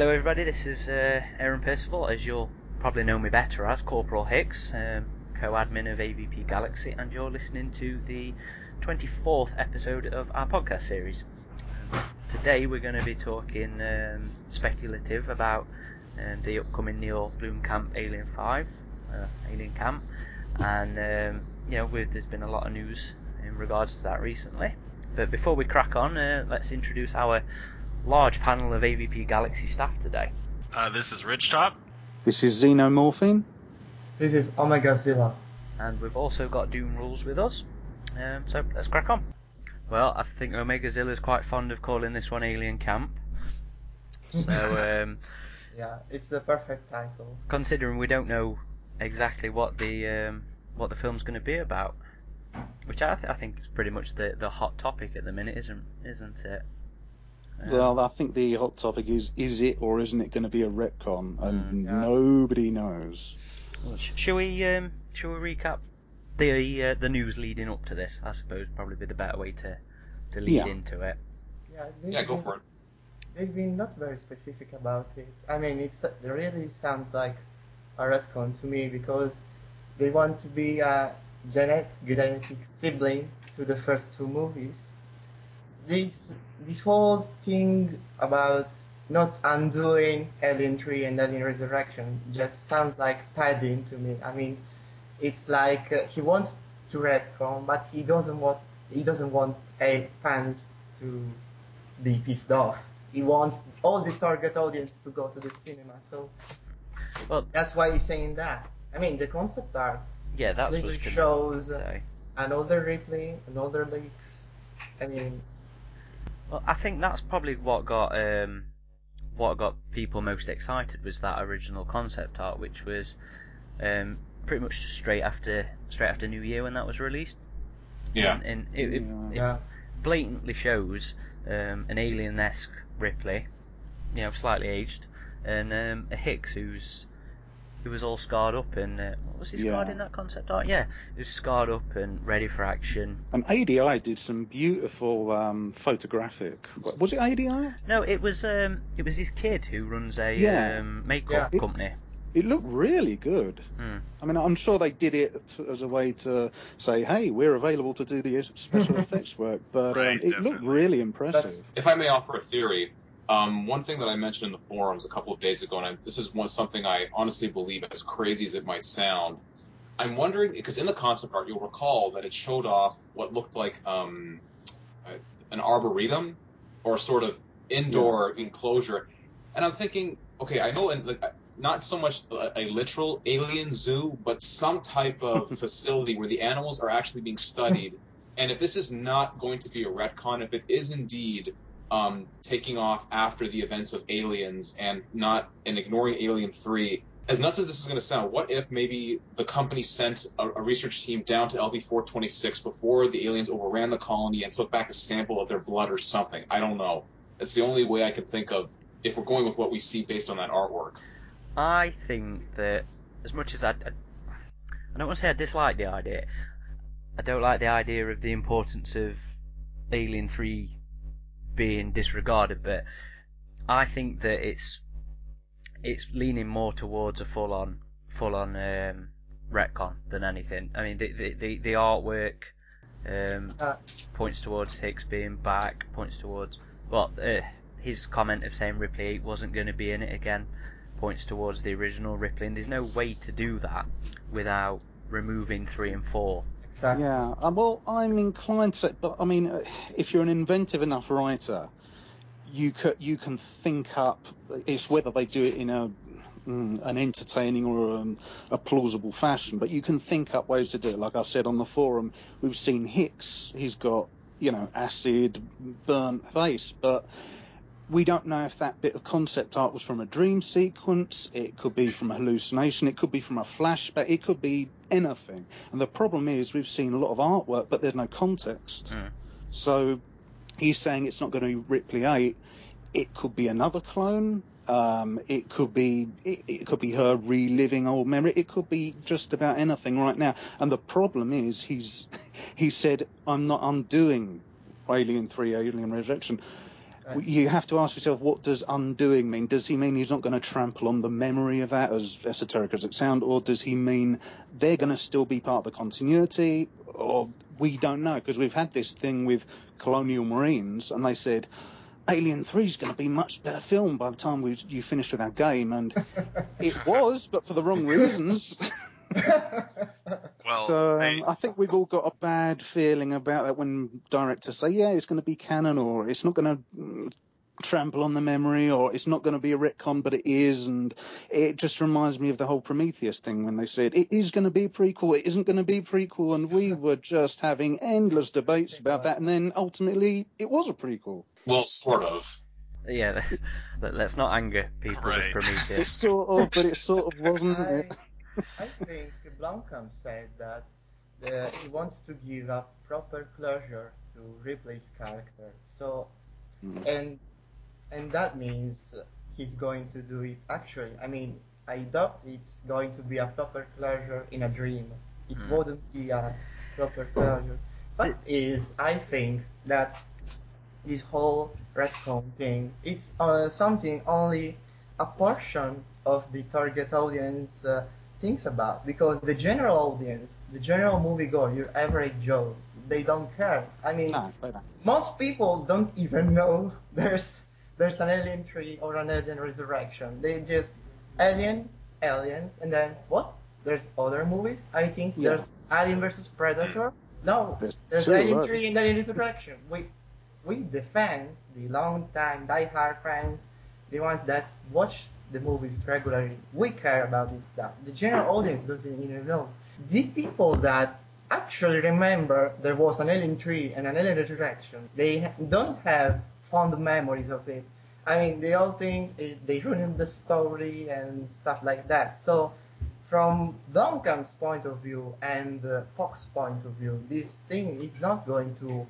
Hello, everybody. This is uh, Aaron Percival, as you'll probably know me better as Corporal Hicks, um, co-admin of AVP Galaxy, and you're listening to the 24th episode of our podcast series. Um, today we're going to be talking um, speculative about um, the upcoming Neill camp Alien 5, uh, Alien Camp, and um, you know there's been a lot of news in regards to that recently. But before we crack on, uh, let's introduce our large panel of AVP Galaxy staff today. Uh, this is Ridgetop. This is Xenomorphine. This is Omega Zilla. And we've also got DoomRulz with us. Um, so let's crack on. Well, I think Omega Zilla is quite fond of calling this one Alien Camp. So, um, yeah, it's the perfect title. Considering we don't know exactly what the um, what the film's going to be about, which I, th- I think is pretty much the, the hot topic at the minute, isn't isn't it? Um, well, I think the hot topic is is it or isn't it going to be a retcon, and Mm, yeah. nobody knows. Sh- shall we um, shall we recap the uh, the news leading up to this? I suppose probably be the better way to to lead Yeah. into it. Yeah, they've Yeah, go been- for it. They've been not very specific about it. I mean, it's, it really sounds like a retcon to me because they want to be a genet- genetic sibling to the first two movies. This this whole thing about not undoing Alien 3 and Alien Resurrection just sounds like padding to me. I mean, it's like uh, he wants to retcon, but he doesn't want he doesn't want a fans to be pissed off. He wants all the target audience to go to the cinema. So Well, that's why he's saying that. I mean, the concept art yeah, that's gonna shows uh, say. an older Ripley, an older Hicks. I mean, Well, I think that's probably what got um, what got people most excited was that original concept art, which was um, pretty much straight after straight after New Year when that was released. Yeah. and, and it, it, Yeah. it blatantly shows um, an alien-esque Ripley, you know, slightly aged, and um, a Hicks who's who was all scarred up and uh, what was he scarred Yeah. in that concept art? Yeah, he was scarred up and ready for action. And ADI did some beautiful um, photographic. Was it ADI? No, it was um, it was his kid who runs a Yeah. um, makeup Yeah. company. It looked really good. Hmm. I mean, I'm sure they did it t- as a way to say, "Hey, we're available to do the special effects work," but um, Right, it looked really impressive. That's- If I may offer a theory, um, one thing that I mentioned in the forums a couple of days ago, and I, this is one something I honestly believe, as crazy as it might sound, I'm wondering because in the concept art, you'll recall that it showed off what looked like um, an arboretum or sort of indoor enclosure, and I'm thinking, okay, I know in, like, not so much a, a literal alien zoo, but some type of facility where the animals are actually being studied. And if this is not going to be a retcon, if it is indeed um, taking off after the events of Aliens and not and ignoring Alien Three, as nuts as this is going to sound, what if maybe the company sent a, a research team down to LV 426 before the aliens overran the colony and took back a sample of their blood or something? I don't know. It's the only way I can think of if we're going with what we see based on that artwork. I think that as much as I, I, I don't want to say I dislike the idea, I don't like the idea of the importance of Alien Three being disregarded, but I think that it's it's leaning more towards a full on full on um, retcon than anything. I mean, the the the, the artwork um, Uh. points towards Hicks being back, points towards well, uh, his comment of saying Ripley wasn't going to be in it again points towards the original Ripley, and there's no way to do that without removing three and four. Exactly. Yeah, uh, well, I'm inclined to, but I mean, if you're an inventive enough writer, you can you can think up. It's whether they do it in a mm, an entertaining or um, a plausible fashion, but you can think up ways to do it. Like I've said on the forum, we've seen Hicks. He's got you know acid burnt face, but we don't know if that bit of concept art was from a dream sequence, it could be from a hallucination, it could be from a flashback, it could be anything. And the problem is we've seen a lot of artwork, but there's no context. Mm. So he's saying it's not going to be Ripley 8. It could be another clone. Um, it could be it, it could be her reliving old memory. It could be just about anything right now. And the problem is he's he said I'm not undoing Alien 3, Alien Resurrection. You have to ask yourself, what does undoing mean? Does he mean he's not going to trample on the memory of that, as esoteric as it sounds, or does he mean they're going to still be part of the continuity? Or we don't know because we've had this thing with Colonial Marines, and they said. Alien 3 is going to be much better film by the time we you finished with our game, and it was, but for the wrong reasons. Well, so um, I- I think we've all got a bad feeling about that when directors say, yeah, it's going to be canon or it's not going to trample on the memory or it's not going to be a retcon, but it is. And it just reminds me of the whole Prometheus thing when they said it is going to be a prequel, it isn't going to be a prequel. And we were just having endless debates about that. And then ultimately it was a prequel. Well, sort of. Yeah, let, let's not anger people Right. with It Prometheus. sort of, but it sort of wasn't. I, It? I think Blomkamp said that uh, he wants to give a proper closure to Ripley's character. So, Mm. and and that means he's going to do it actually. I mean, I doubt it's going to be a proper closure in a dream. It Mm. wouldn't be a proper closure. Fact is, I think that this whole retcon thing, it's uh, something only a portion of the target audience uh, thinks about because the general audience, the general moviegoer, your average Joe, they don't care. I mean, No, most people don't even know there's there's an Alien 3 or an Alien Resurrection. They just Alien, Aliens, and then what? There's other movies. I think Yeah. there's Alien versus Predator. No, There's there's Alien others. 3 and Alien Resurrection. We we the fans, the long time die-hard fans, the ones that watch the movies regularly, we care about this stuff. The general audience doesn't even know. The people that actually remember there was an Alien 3 and an Alien Resurrection, they don't have fond memories of it. I mean, they all think it, they ruined the story and stuff like that. So, from Blomkamp's point of view and uh, Fox's point of view, this thing is not going to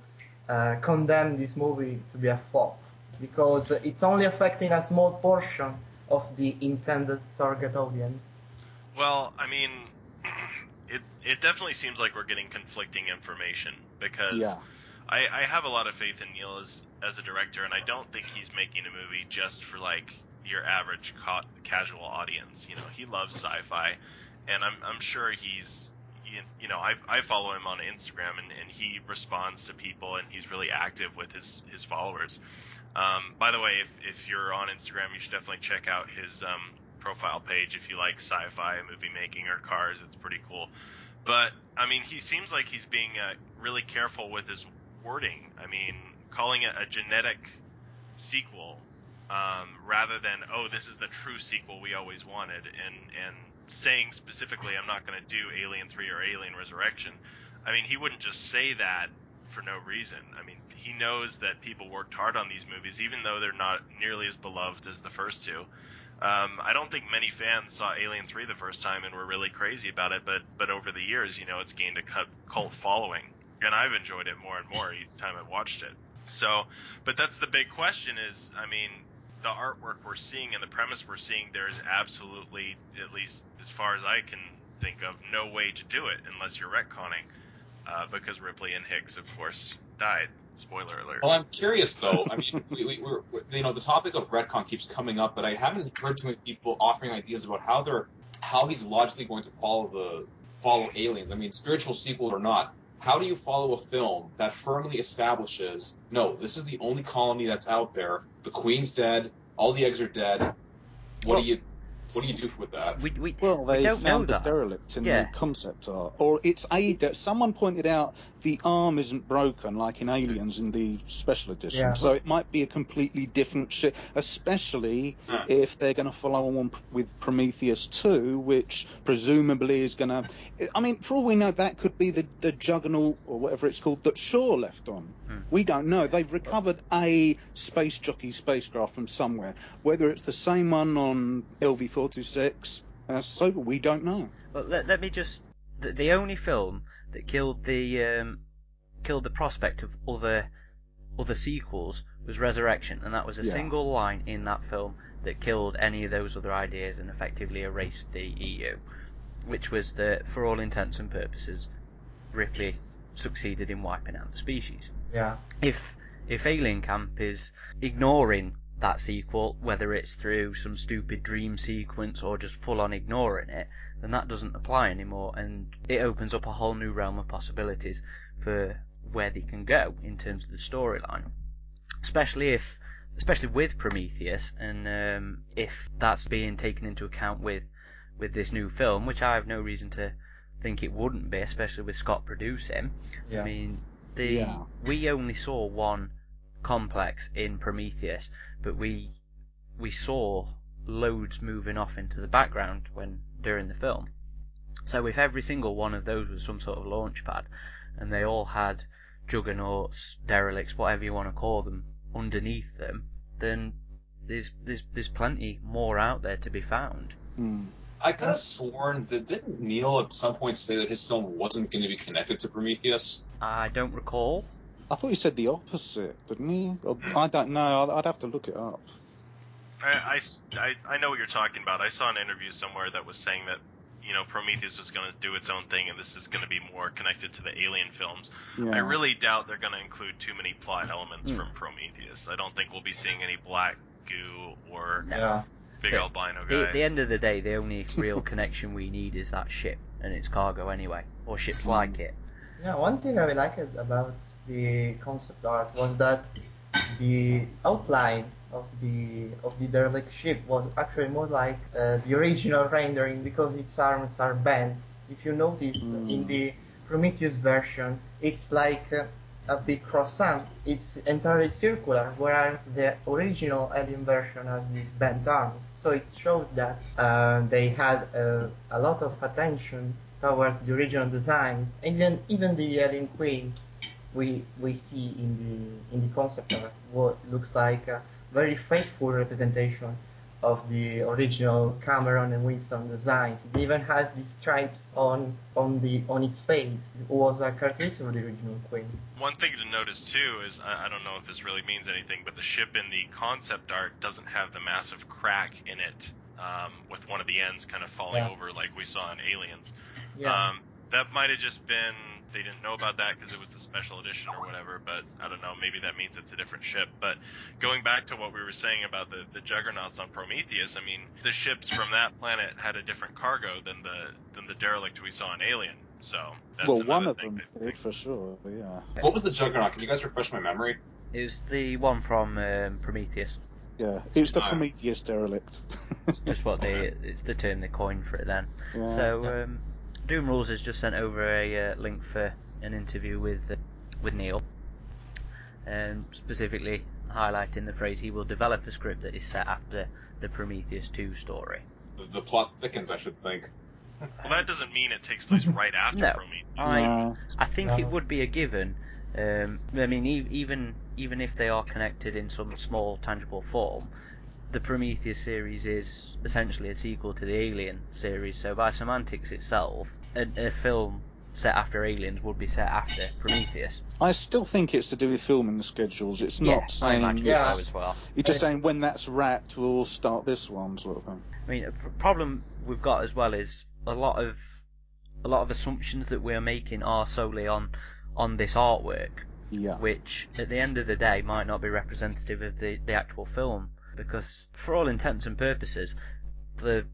uh, condemn this movie to be a flop because it's only affecting a small portion of the intended target audience. Well, I mean, it it definitely seems like we're getting conflicting information because Yeah. I, I have a lot of faith in Neill as as a director, and I don't think he's making a movie just for like your average ca- casual audience. You know, he loves sci-fi, and I'm I'm sure he's you, you know I I follow him on Instagram, and, and he responds to people, and he's really active with his his followers. Um, by the way, if if you're on Instagram, you should definitely check out his um, profile page if you like sci-fi, movie making, or cars. It's pretty cool. But I mean, he seems like he's being uh, really careful with his wording. I mean, calling it a genetic sequel um, rather than oh, this is the true sequel we always wanted, and and saying specifically, I'm not going to do Alien Three or Alien Resurrection. I mean, he wouldn't just say that for no reason. I mean, he knows that people worked hard on these movies, even though they're not nearly as beloved as the first two. Um, I don't think many fans saw Alien 3 the first time and were really crazy about it, but but over the years, you know, it's gained a cult- following, and I've enjoyed it more and more each time I watched it. So, but that's the big question: is I mean, the artwork we're seeing and the premise we're seeing, there's absolutely, at least as far as I can think of, no way to do it unless you're retconning, uh, because Ripley and Hicks, of course, died. Spoiler alert. Well, I'm curious though. I mean, we, we, we're, we're- you know, the topic of retcon keeps coming up, but I haven't heard too many people offering ideas about how they're, how he's logically going to follow the follow aliens. I mean, spiritual sequel or not, how do you follow a film that firmly establishes no, this is the only colony that's out there. The queen's dead. All the eggs are dead. What Well- do you, what do you do with that? We, we, Well, we they don't know found the that. derelict in Yeah. the concept art, or it's a someone pointed out the arm isn't broken like in Aliens in the special edition, Yeah. so it might be a completely different ship. Especially Hmm. if they're going to follow on with Prometheus 2, which presumably is going to. I mean, for all we know, that could be the the juggernaut or whatever it's called that Shaw left on. Hmm. We don't know. They've recovered a space jockey spacecraft from somewhere. Whether it's the same one on LV-426, uh, so we don't know. But let, let me just the, the only film that killed the um, killed the prospect of other other sequels was Resurrection, and that was a Yeah. single line in that film that killed any of those other ideas and effectively erased the EU, which was that for all intents and purposes, Ripley succeeded in wiping out the species. Yeah. If if Alien Camp is ignoring that sequel, whether it's through some stupid dream sequence or just full on ignoring it, then that doesn't apply anymore, and it opens up a whole new realm of possibilities for where they can go in terms of the storyline. Especially if, especially with Prometheus, and um, if that's being taken into account with with this new film, which I have no reason to think it wouldn't be, especially with Scott producing. Yeah. I mean, the Yeah. we only saw one complex in Prometheus, but we we saw loads moving off into the background when during the film. So if every single one of those was some sort of launch pad, and they all had juggernauts, derelicts, whatever you want to call them, underneath them, then there's there's there's plenty more out there to be found. Hmm. I could have sworn that didn't Neill at some point say that his film wasn't going to be connected to Prometheus? I don't recall. I thought he said the opposite, didn't he? I don't know. I'd, I'd have to look it up. I, I s- I- I know what you're talking about. I saw an interview somewhere that was saying that you know Prometheus was going to do its own thing, and this is going to be more connected to the Alien films. Yeah. I really doubt they're going to include too many plot elements Hmm. from Prometheus. I don't think we'll be seeing any black goo or Yeah. big But albino The, guys. the end of the day, the only real connection we need is that ship and its cargo anyway, or ships like it. Yeah, one thing I liked about the concept art was that the outline of the of the derelict ship was actually more like uh, the original rendering because its arms are bent. If you notice Mm. in the Prometheus version, it's like uh, a big croissant. It's entirely circular, whereas the original Alien version has these bent arms. So it shows that uh, they had uh, a lot of attention towards the original designs. Even even the Alien Queen we we see in the in the concept art what looks like a very faithful representation of the original Cameron and Wilson designs. It even has the stripes on on the on its face. It was a characteristic of the original Queen. One thing to notice too is I, I don't know if this really means anything, but the ship in the concept art doesn't have the massive crack in it, um, with one of the ends kind of falling Yeah. over like we saw in Aliens. Yeah. Um, that might have just been they didn't know about that because it was the special edition or whatever. But I don't know. Maybe that means it's a different ship. But going back to what we were saying about the the juggernauts on Prometheus, I mean the ships from that planet had a different cargo than the than the derelict we saw in Alien. So that's well, one of thing them that- did for sure. Yeah, What was the Juggernaut? Can you guys refresh my memory? It was the one from um, Prometheus. yeah. It's the Ah. Prometheus derelict. Just what they, it's the term they coined for it then. yeah. So, um, DoomRulz has just sent over a uh, link for an interview with uh, with Neill, um, specifically highlighting the phrase he will develop a script that is set after the Prometheus 2 story. The, the plot thickens, I should think. Well, that doesn't mean it takes place right after No. Prometheus. I No. I think it would be a given. Um, I mean, e- even even if they are connected in some small tangible form, the Prometheus series is essentially a sequel to the Alien series. So by semantics itself, a, a film set after Aliens would be set after Prometheus. I still think it's to do with filming schedules. It's yeah, not I saying Yeah. so as well. you're just saying when that's wrapped, we'll start this one sort of thing. I mean, a problem we've got as well is a lot of a lot of assumptions that we're making are solely on on this artwork. Yeah. which at the end of the day might not be representative of the, the actual film because for all intents and purposes the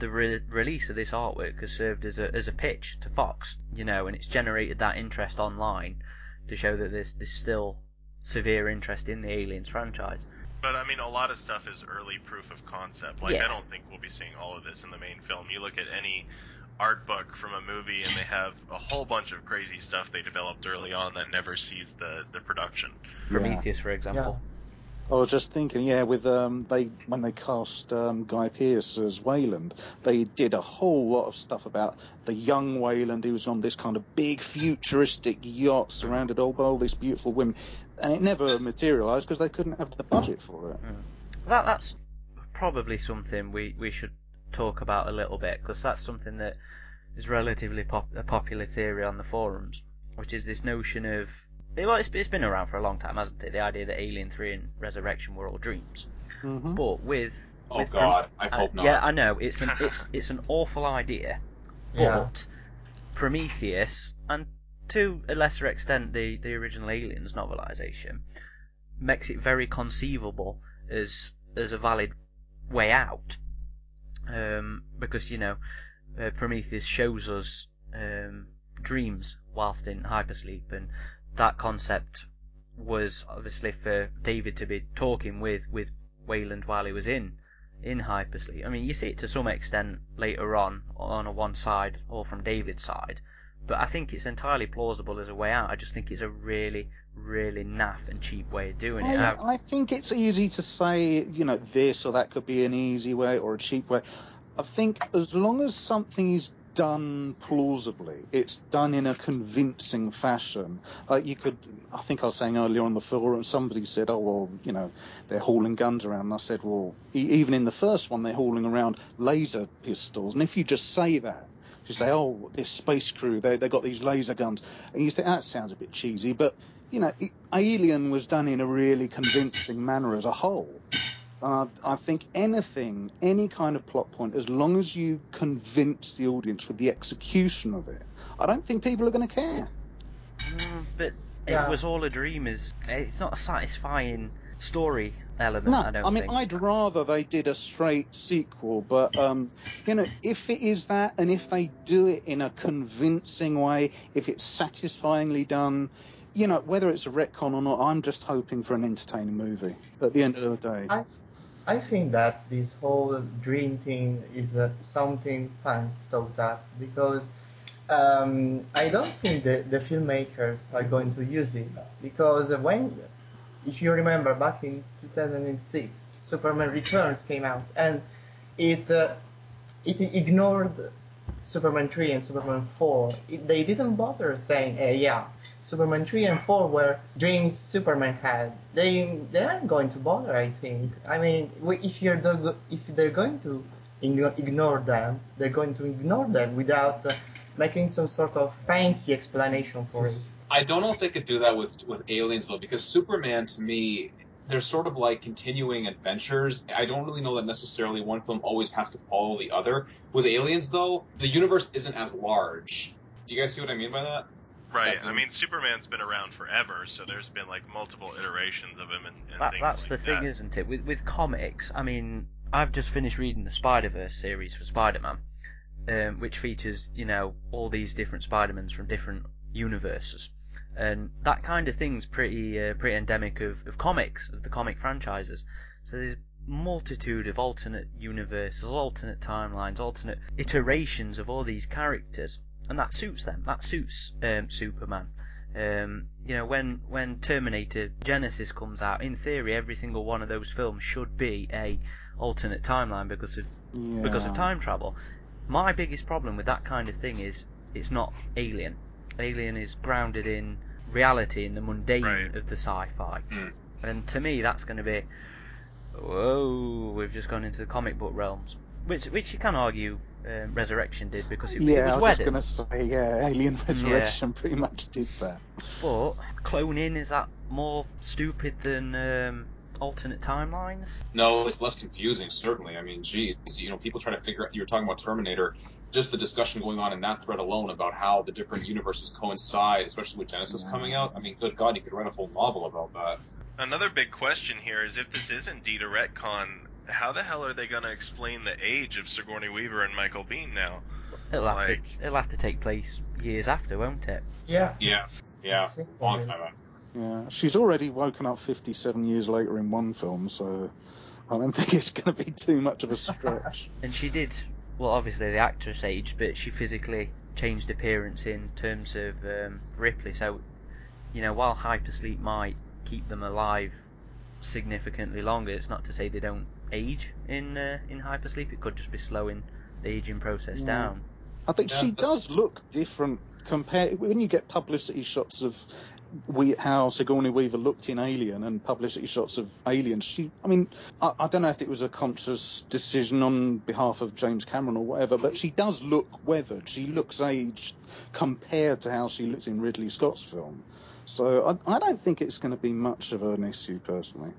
the re- release of this artwork has served as a as a pitch to Fox you know and it's generated that interest online to show that there's there's still severe interest in the Aliens franchise But I mean, a lot of stuff is early proof of concept. Like, Yeah. I don't think we'll be seeing all of this in the main film. You look at any art book from a movie, and they have a whole bunch of crazy stuff they developed early on that never sees the the production. Yeah. Prometheus for example I was just thinking, yeah, with um, they when they cast um, Guy Pearce as Weyland, they did a whole lot of stuff about the young Weyland who was on this kind of big futuristic yacht surrounded all by all these beautiful women, and it never materialised because they couldn't have the budget for it. that that's probably something we we should talk about a little bit because that's something that is relatively pop, a popular theory on the forums, which is this notion of well, it's, it's been around for a long time, hasn't it? The idea that Alien Three and Resurrection were all dreams, Mm-hmm. but with Oh with God, I uh, hope not. yeah, I know it's an it's it's an awful idea, Yeah. but Prometheus and to a lesser extent the the original Aliens novelization makes it very conceivable as as a valid way out. Um, because you know, uh, Prometheus shows us um, dreams whilst in hypersleep, and that concept was obviously for David to be talking with with Weyland while he was in in hypersleep. I mean, you see it to some extent later on on a one side or from David's side, but I think it's entirely plausible as a way out. I just think it's a really really naff and cheap way of doing it. I- I think it's easy to say, you know, this or that could be an easy way or a cheap way. I think as long as something is done plausibly, it's done in a convincing fashion. Like you could, I think I was saying earlier on the forum, somebody said, oh, well, you know, they're hauling guns around. And I said, well, e- even in the first one, they're hauling around laser pistols. And if you just say that, you say, oh, this space crew, they, they got these laser guns. And you say, that sounds a bit cheesy. But, you know, it, Alien was done in a really convincing manner as a whole. Uh, I think anything, any kind of plot point, as long as you convince the audience with the execution of it, I don't think people are going to care. Mm, but Yeah. it was all a dream. Is it's not a satisfying story element. No, I don't I mean, think. I'd rather they did a straight sequel, but um, you know, if it is that, and if they do it in a convincing way, if it's satisfyingly done, you know, whether it's a retcon or not, I'm just hoping for an entertaining movie. At the end of the day, I I think that this whole dream thing is uh, something fans thought up because um, I don't think the, the filmmakers are going to use it because when, if you remember, back in 2006, Superman Returns came out and it uh, it ignored Superman 3 and Superman 4. It, they didn't bother saying, yeah, Superman 3 and 4 were dreams Superman had. They they aren't going to bother, I think. I mean, if you're the, if they're going to ignore them, they're going to ignore them without uh, making some sort of fancy explanation for it. I don't know if they could do that with with aliens though, because Superman to me, they're sort of like continuing adventures. I don't really know that necessarily one film always has to follow the other. With aliens though, the universe isn't as large. Do you guys see what I mean by that? Right. I mean, Superman's been around forever, so there's been like multiple iterations of him and, and that's the like thing, isn't it? With with comics, I mean, I've just finished reading the Spider Verse series for Spider Man, um, which features you know all these different Spider-Mans from different universes, and that kind of thing's pretty uh, pretty endemic of, of comics, of the comic franchises. So there's multitude of alternate universes, alternate timelines, alternate iterations of all these characters, and that suits them. That suits um, Superman. Um, you know, when when Terminator Genisys comes out, in theory, every single one of those films should be a alternate timeline because of yeah. because of time travel. My biggest problem with that kind of thing is it's not Alien. Alien is grounded in reality, in the mundane Right. of the sci-fi, Mm. and to me, that's going to be whoa. We've just gone into the comic book realms, which which you can argue um, Resurrection did because it, it yeah, was I was wedded. going to say, yeah, Alien Resurrection pretty much did that. But cloning is that more stupid than um, alternate timelines? No, it's less confusing, certainly. I mean, geez, you know, people try to figure out, you were talking about Terminator, just the discussion going on in that thread alone about how the different universes coincide, especially with Genisys Yeah. coming out. I mean, good God, you could write a full novel about that. Another big question here is if this is indeed a retcon, how the hell are they going to explain the age of Sigourney Weaver and Michael Biehn now? It'll have Like- to it'll have to take place years after, won't it? Yeah. Yeah, yeah, Simple. long time out. Yeah, she's already woken up 57 years later in one film, so I don't think it's going to be too much of a stretch. And she did well, obviously the actress aged, but she physically changed appearance in terms of um, Ripley. So, you know, while hypersleep might keep them alive significantly longer, it's not to say they don't age in uh, in hypersleep. It could just be slowing the aging process Yeah. down. I think Yeah, she but- does look different compared when you get publicity shots of we, how Sigourney Weaver looked in Alien and publicity shots of Alien. She, I mean, I, I don't know if it was a conscious decision on behalf of James Cameron or whatever, but she does look weathered. She looks aged compared to how she looks in Ridley Scott's film. So I, I don't think it's going to be much of an issue personally.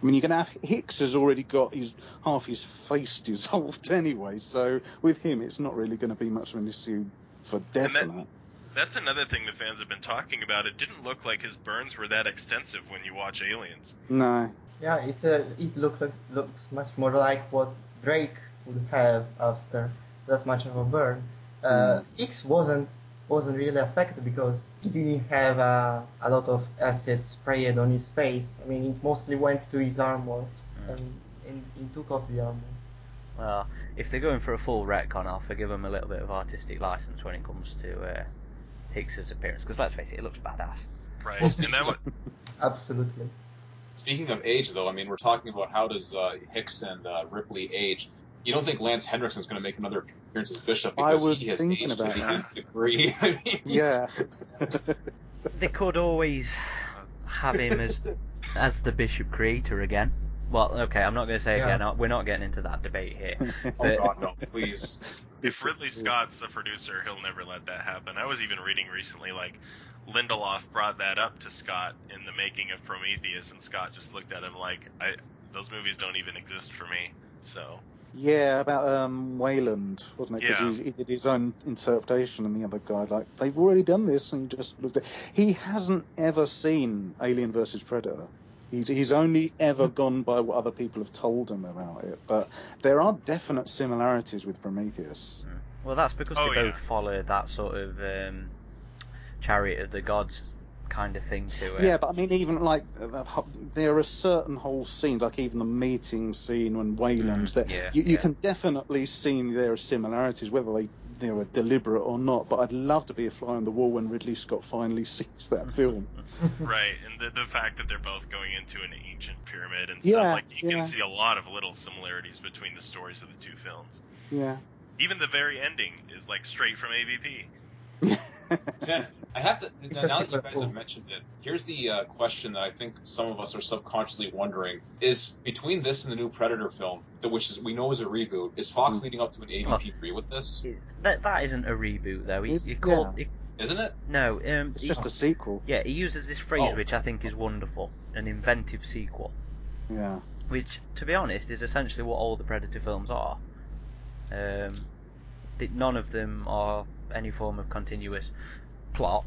I mean, you're going to have Hicks has already got his half his face dissolved anyway, so with him, it's not really going to be much of an issue for definite. That's another thing the fans have been talking about. It didn't look like his burns were that extensive when you watch Aliens. No. Yeah, it's a. It look, looks much more like what Drake would have after that much of a burn. Uh, Hicks wasn't wasn't really affected because he didn't have uh, a lot of acid sprayed on his face. I mean, it mostly went to his armor and, and he took off the armor. Well, if they're going for a full retcon, I'll forgive them a little bit of artistic license when it comes to uh, Hicks's appearance. Because let's face it, it looks badass. Right. And that wa- Absolutely. Speaking of age, though, I mean, we're talking about how does uh, Hicks and uh, Ripley age. You don't think Lance Henriksen's going to make another appearance as Bishop because he has thinking aged to the nth degree. I mean, Yeah. They could always have him as as the Bishop creator again. Well, okay, I'm not going to say Yeah. again. uh, We're not getting into that debate here. oh But- God, no, please. if Ridley Scott's the producer, he'll never let that happen. I was even reading recently, like Lindelof brought that up to Scott in the making of Prometheus, and Scott just looked at him like, "I those movies don't even exist for me." So Yeah, about um, Weyland, wasn't it? Because Yeah. he did his own interpretation, and the other guy like they've already done this, and just looked at. He hasn't ever seen Alien versus Predator. He's he's only ever gone by what other people have told him about it. But there are definite similarities with Prometheus. Well, that's because Oh, they yeah. both follow that sort of um, chariot of the gods kind of thing to it. Yeah, but I mean, even like uh, there are certain whole scenes, like even the meeting scene when Weyland's Mm, there. yeah, you, you yeah. can definitely see there are similarities, whether they they were deliberate or not. But I'd love to be a fly on the wall when Ridley Scott finally sees that film. right, and the the fact that they're both going into an ancient pyramid and stuff, Yeah, like you yeah. can see a lot of little similarities between the stories of the two films. Yeah. Even the very ending is like straight from AVP. Jen, I have to. It's now that you guys pool. have mentioned it, here's the uh, question that I think some of us are subconsciously wondering: Is between this and the new Predator film, that which is we know is a reboot, is Fox Mm. leading up to an AVP three with this? It's, that that isn't a reboot though. He, It's- he called he, Isn't it? no. Um, It's he- just a sequel. yeah. He uses this phrase Oh. which I think is wonderful: an inventive sequel. Yeah. Which, to be honest, is essentially what all the Predator films are. Um, that none of them are any form of continuous plot.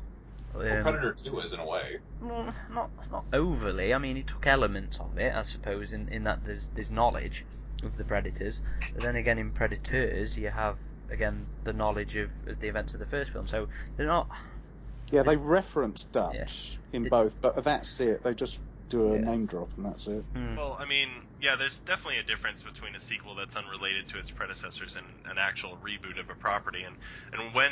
Well, Um, Predator two is in a way. Well, not not overly. I mean, he took elements of it, I suppose, in, in that there's there's knowledge of the predators. But then again, in Predators, you have again the knowledge of, of the events of the first film. So they're not. Yeah, they reference Dutch in Did- both, but that's it. They just do a Yeah. name drop and that's it. hmm. Well, I mean, yeah, there's definitely a difference between a sequel that's unrelated to its predecessors and an actual reboot of a property. And and when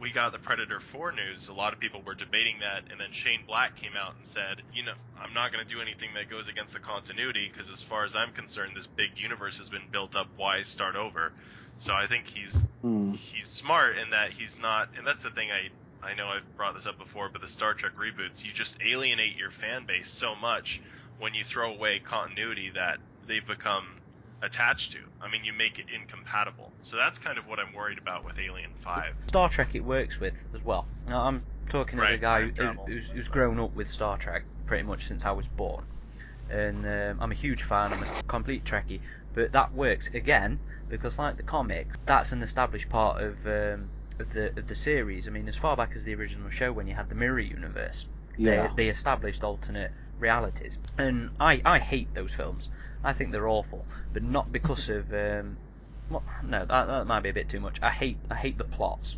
we got the Predator 4 news, a lot of people were debating that, and then Shane Black came out and said, you know, I'm not going to do anything that goes against the continuity because as far as I'm concerned, this big universe has been built up. Why start over? So I think he's Hmm. he's smart in that he's not, and that's the thing I I know I've brought this up before, but the Star Trek reboots, you just alienate your fan base so much when you throw away continuity that they've become attached to. I mean, you make it incompatible. So that's kind of what I'm worried about with Alien Five. Star Trek it works with as well. Now, I'm talking as a guy who, who's, who's grown up with Star Trek pretty much since I was born, and um, I'm a huge fan. I'm a complete Trekkie, but that works again because, like the comics, that's an established part of um, of the of the series. I mean, as far back as the original show, when you had the Mirror Universe, Yeah. they, they established alternate realities, and I I hate those films. I think they're awful, but not because of um, well, no, that, that might be a bit too much. I hate I hate the plots,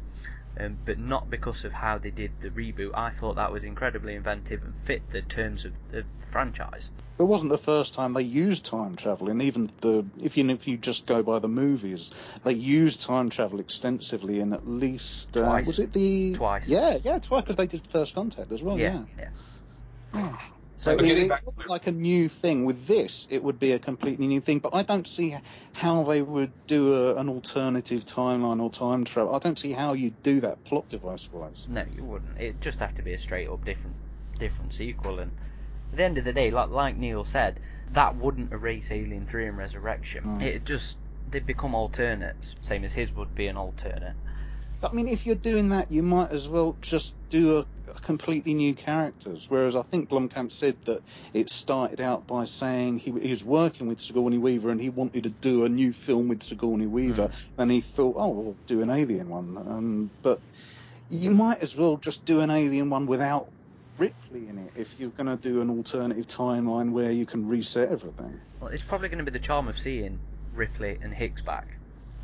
um, but not because of how they did the reboot. I thought that was incredibly inventive and fit the terms of the franchise. It wasn't the first time they used time travel, and even the if you if you just go by the movies, they used time travel extensively in at least uh, was it the Twice. Yeah, yeah, twice because they did First Contact as well. Yeah. yeah. Yeah. So But it, getting it back wasn't like a new thing. With this, it would be a completely new thing. But I don't see how they would do a, an alternative timeline or time travel. I don't see how you'd do that plot device wise. No, you wouldn't. It'd just have to be a straight up different different sequel. And at the end of the day, like like Neill said, that wouldn't erase Alien Three and Resurrection. Mm. It just they'd become alternates, same as his would be an alternate. But I mean, if you're doing that, you might as well just do a, a completely new characters. Whereas I think Blomkamp said that it started out by saying he, he was working with Sigourney Weaver and he wanted to do a new film with Sigourney Weaver. And he thought, oh, we'll do an Alien one. Um, but you might as well just do an Alien one without Ripley in it if you're going to do an alternative timeline where you can reset everything. Well, it's probably going to be the charm of seeing Ripley and Hicks back.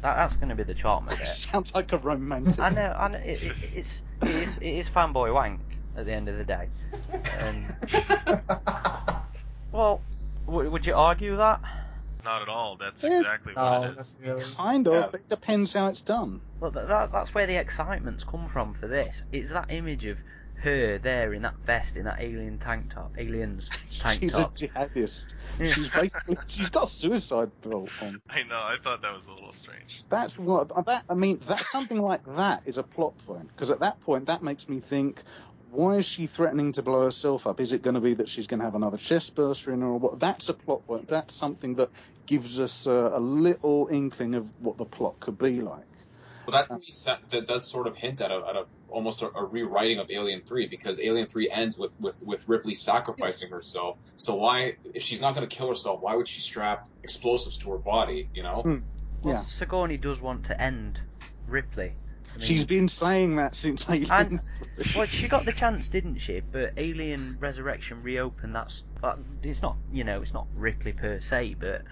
That, that's going to be the charm of it. Sounds like a romantic. I know, I know it, it, it's it is, it is fanboy wank at the end of the day. Um, well, w- would you argue that? Not at all. That's Yeah. exactly what No, it not really. Kind of, Yeah. but it depends how it's done. Well, that, that, that's where the excitement's come from for this. It's that image of her there in that vest, in that alien tank top, aliens tank she's top. She's a jihadist. Yeah. She's basically she's got a suicide belt on. I know. I thought that was a little strange. That's what that. I mean, that something like that is a plot point because at that point that makes me think. Why is she threatening to blow herself up? Is it going to be that she's going to have another chest burster in her, or what? That's a plot point. That's something that gives us uh, a little inkling of what the plot could be like. Well, that to me sa- that does sort of hint at a, at a almost a, a rewriting of Alien Three because Alien Three ends with with with Ripley sacrificing herself. So why, if she's not going to kill herself, why would she strap explosives to her body? You know. Well, Yeah. Sigourney does want to end Ripley. I mean, She's been saying that since Alien. And- Well, she got the chance, didn't she? But Alien Resurrection reopened that. s- uh, It's not, you know, it's not Ripley per se, but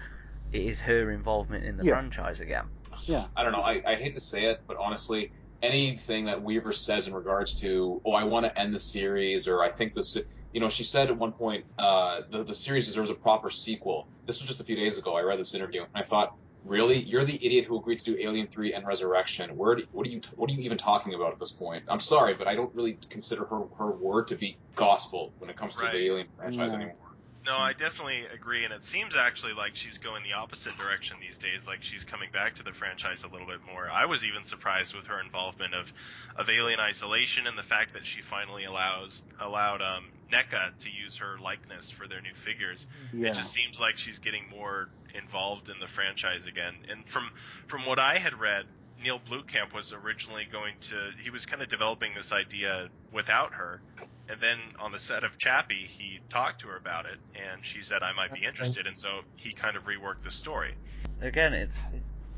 it is her involvement in the Yeah. franchise again. yeah. I don't know. I, I hate to say it, but honestly, anything that Weaver says in regards to, oh, I want to end the series, or I think this, you know, she said at one point, uh, the, the series deserves a proper sequel. This was just a few days ago. I read this interview, and I thought, really, you're the idiot who agreed to do Alien Three and Resurrection. Where, do, what are you, what are you even talking about at this point? I'm sorry, but I don't really consider her her word to be gospel when it comes to Right. the Alien franchise No. anymore. No, I definitely agree, and it seems actually like she's going the opposite direction these days. Like she's coming back to the franchise a little bit more. I was even surprised with her involvement of, of Alien Isolation and the fact that she finally allows allowed um, NECA to use her likeness for their new figures. Yeah. It just seems like she's getting more involved in the franchise again. And from from what I had read, Neill Blomkamp was originally going to he was kind of developing this idea without her. And then on the set of Chappie, he talked to her about it, and she said I might be interested, and so he kind of reworked the story. Again, it's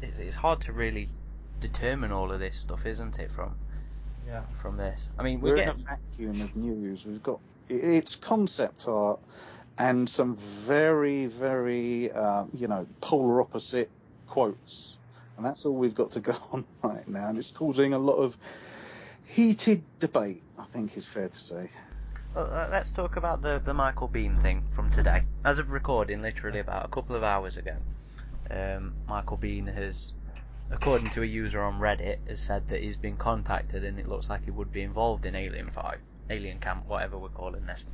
it's, it's hard to really determine all of this stuff, isn't it? From Yeah. from this, I mean, we're, We're in a vacuum of news. We've got it's concept art and some very, very, uh, you know, polar opposite quotes, and that's all we've got to go on right now, and it's causing a lot of heated debate. I think is fair to say. Well, uh, let's talk about the, the Michael Biehn thing from today. As of recording, literally about a couple of hours ago, um, Michael Biehn has, according to a user on Reddit, has said that he's been contacted and it looks like he would be involved in Alien 5, Alien Camp, whatever we're calling this.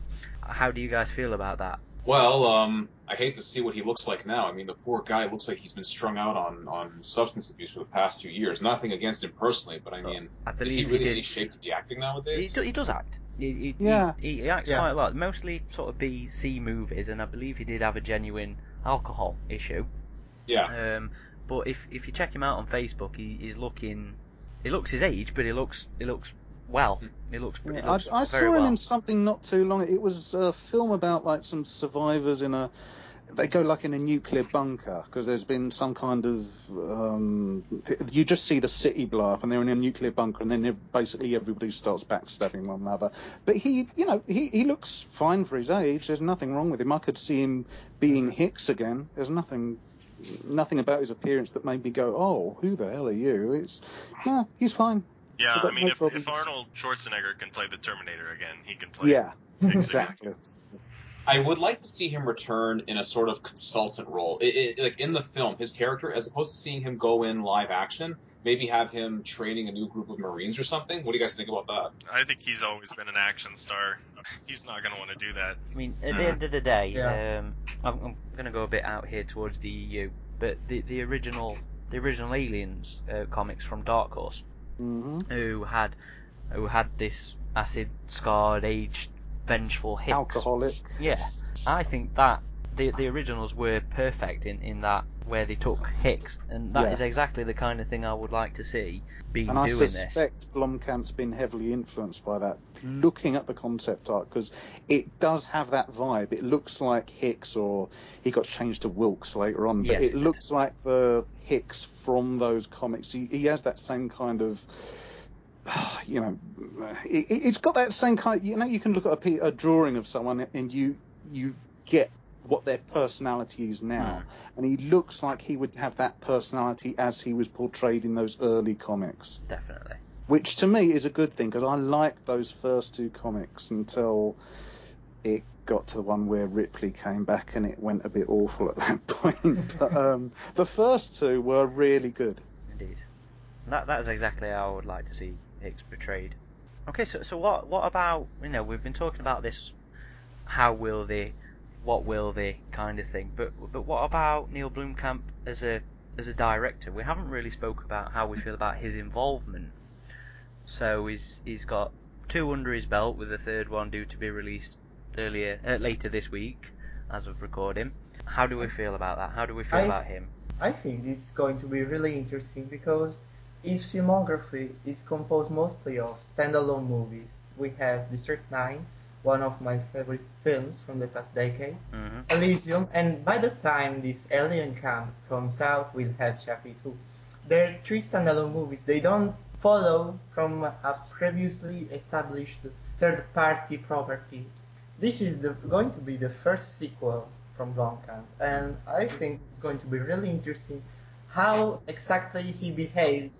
How do you guys feel about that? Well, um, I hate to see what he looks like now. I mean, the poor guy looks like he's been strung out on, on substance abuse for the past two years. Nothing against him personally, but I mean, I is he really in any shape to be acting He, nowadays? do, he does act. He, he, Yeah. he, he acts Yeah. quite a lot. Mostly sort of B, C movies, and I believe he did have a genuine alcohol issue. Yeah. Um, but if if you check him out on Facebook, he, he's looking. He looks his age, but he looks he looks well. He looks. he Yeah, I, looks I saw very him well. in something not too long. It was a film about like some survivors in a. They go like in a nuclear bunker because there's been some kind of. Um, you just see the city blow up and they're in a nuclear bunker and then basically everybody starts backstabbing one another. But he, you know, he, he looks fine for his age. There's nothing wrong with him. I could see him being Hicks again. There's nothing. Nothing about his appearance that made me go, "Oh, who the hell are you?" It's, no, he's fine. Yeah, I've I mean, no if, problems. if Arnold Schwarzenegger can play the Terminator again, he can play. Yeah, Hicks again. exactly. I would like to see him return in a sort of consultant role. It, it, like in the film, his character, as opposed to seeing him go in live action, maybe have him training a new group of Marines or something. What do you guys think about that? I think he's always been an action star. He's not going to want to do that. I mean, at the Uh, end of the day, Yeah. um, I'm, I'm going to go a bit out here towards the EU, but the the original the original Aliens uh, comics from Dark Horse, hmm who had who had this acid scarred, aged, vengeful Hicks. Alcoholic. Yeah, I think that the the originals were perfect in, in that where they took Hicks, and that is Yeah. exactly the kind of thing I would like to see Biehn And I doing this. I suspect Blomkamp's been heavily influenced by that. Looking at the concept art, because it does have that vibe. It looks like Hicks, or he got changed to Wilkes later on, but Yes, it it looks like the Hicks from those comics. He, he has that same kind of you know, it, it's got that same kind. You know, you can look at a, a drawing of someone and you you get what their personality is now, Mm. and he looks like he would have that personality as he was portrayed in those early comics. Definitely. which to me is a good thing because I liked those first two comics until it got to the one where Ripley came back and it went a bit awful at that point. but um, the first two were really good. Indeed. That that is exactly how I would like to see Hicks portrayed. Okay, so so what what about you know we've been talking about this how will they, what will they kind of thing, but but what about Neill Blomkamp as a as a director? We haven't really spoke about how we feel about his involvement. So he's he's got two under his belt with the third one due to be released earlier uh, later this week as of recording. How do we feel about that? How do we feel I- about him? I think it's going to be really interesting because his filmography is composed mostly of standalone movies. We have District 9, one of my favorite films from the past decade, hmm Elysium, and by the time this Alien Camp comes out, we'll have Chappie 2. They're three standalone movies. They don't follow from a previously established third-party property. This is the, going to be the first sequel from Blomkamp, and I think it's going to be really interesting how exactly he behaves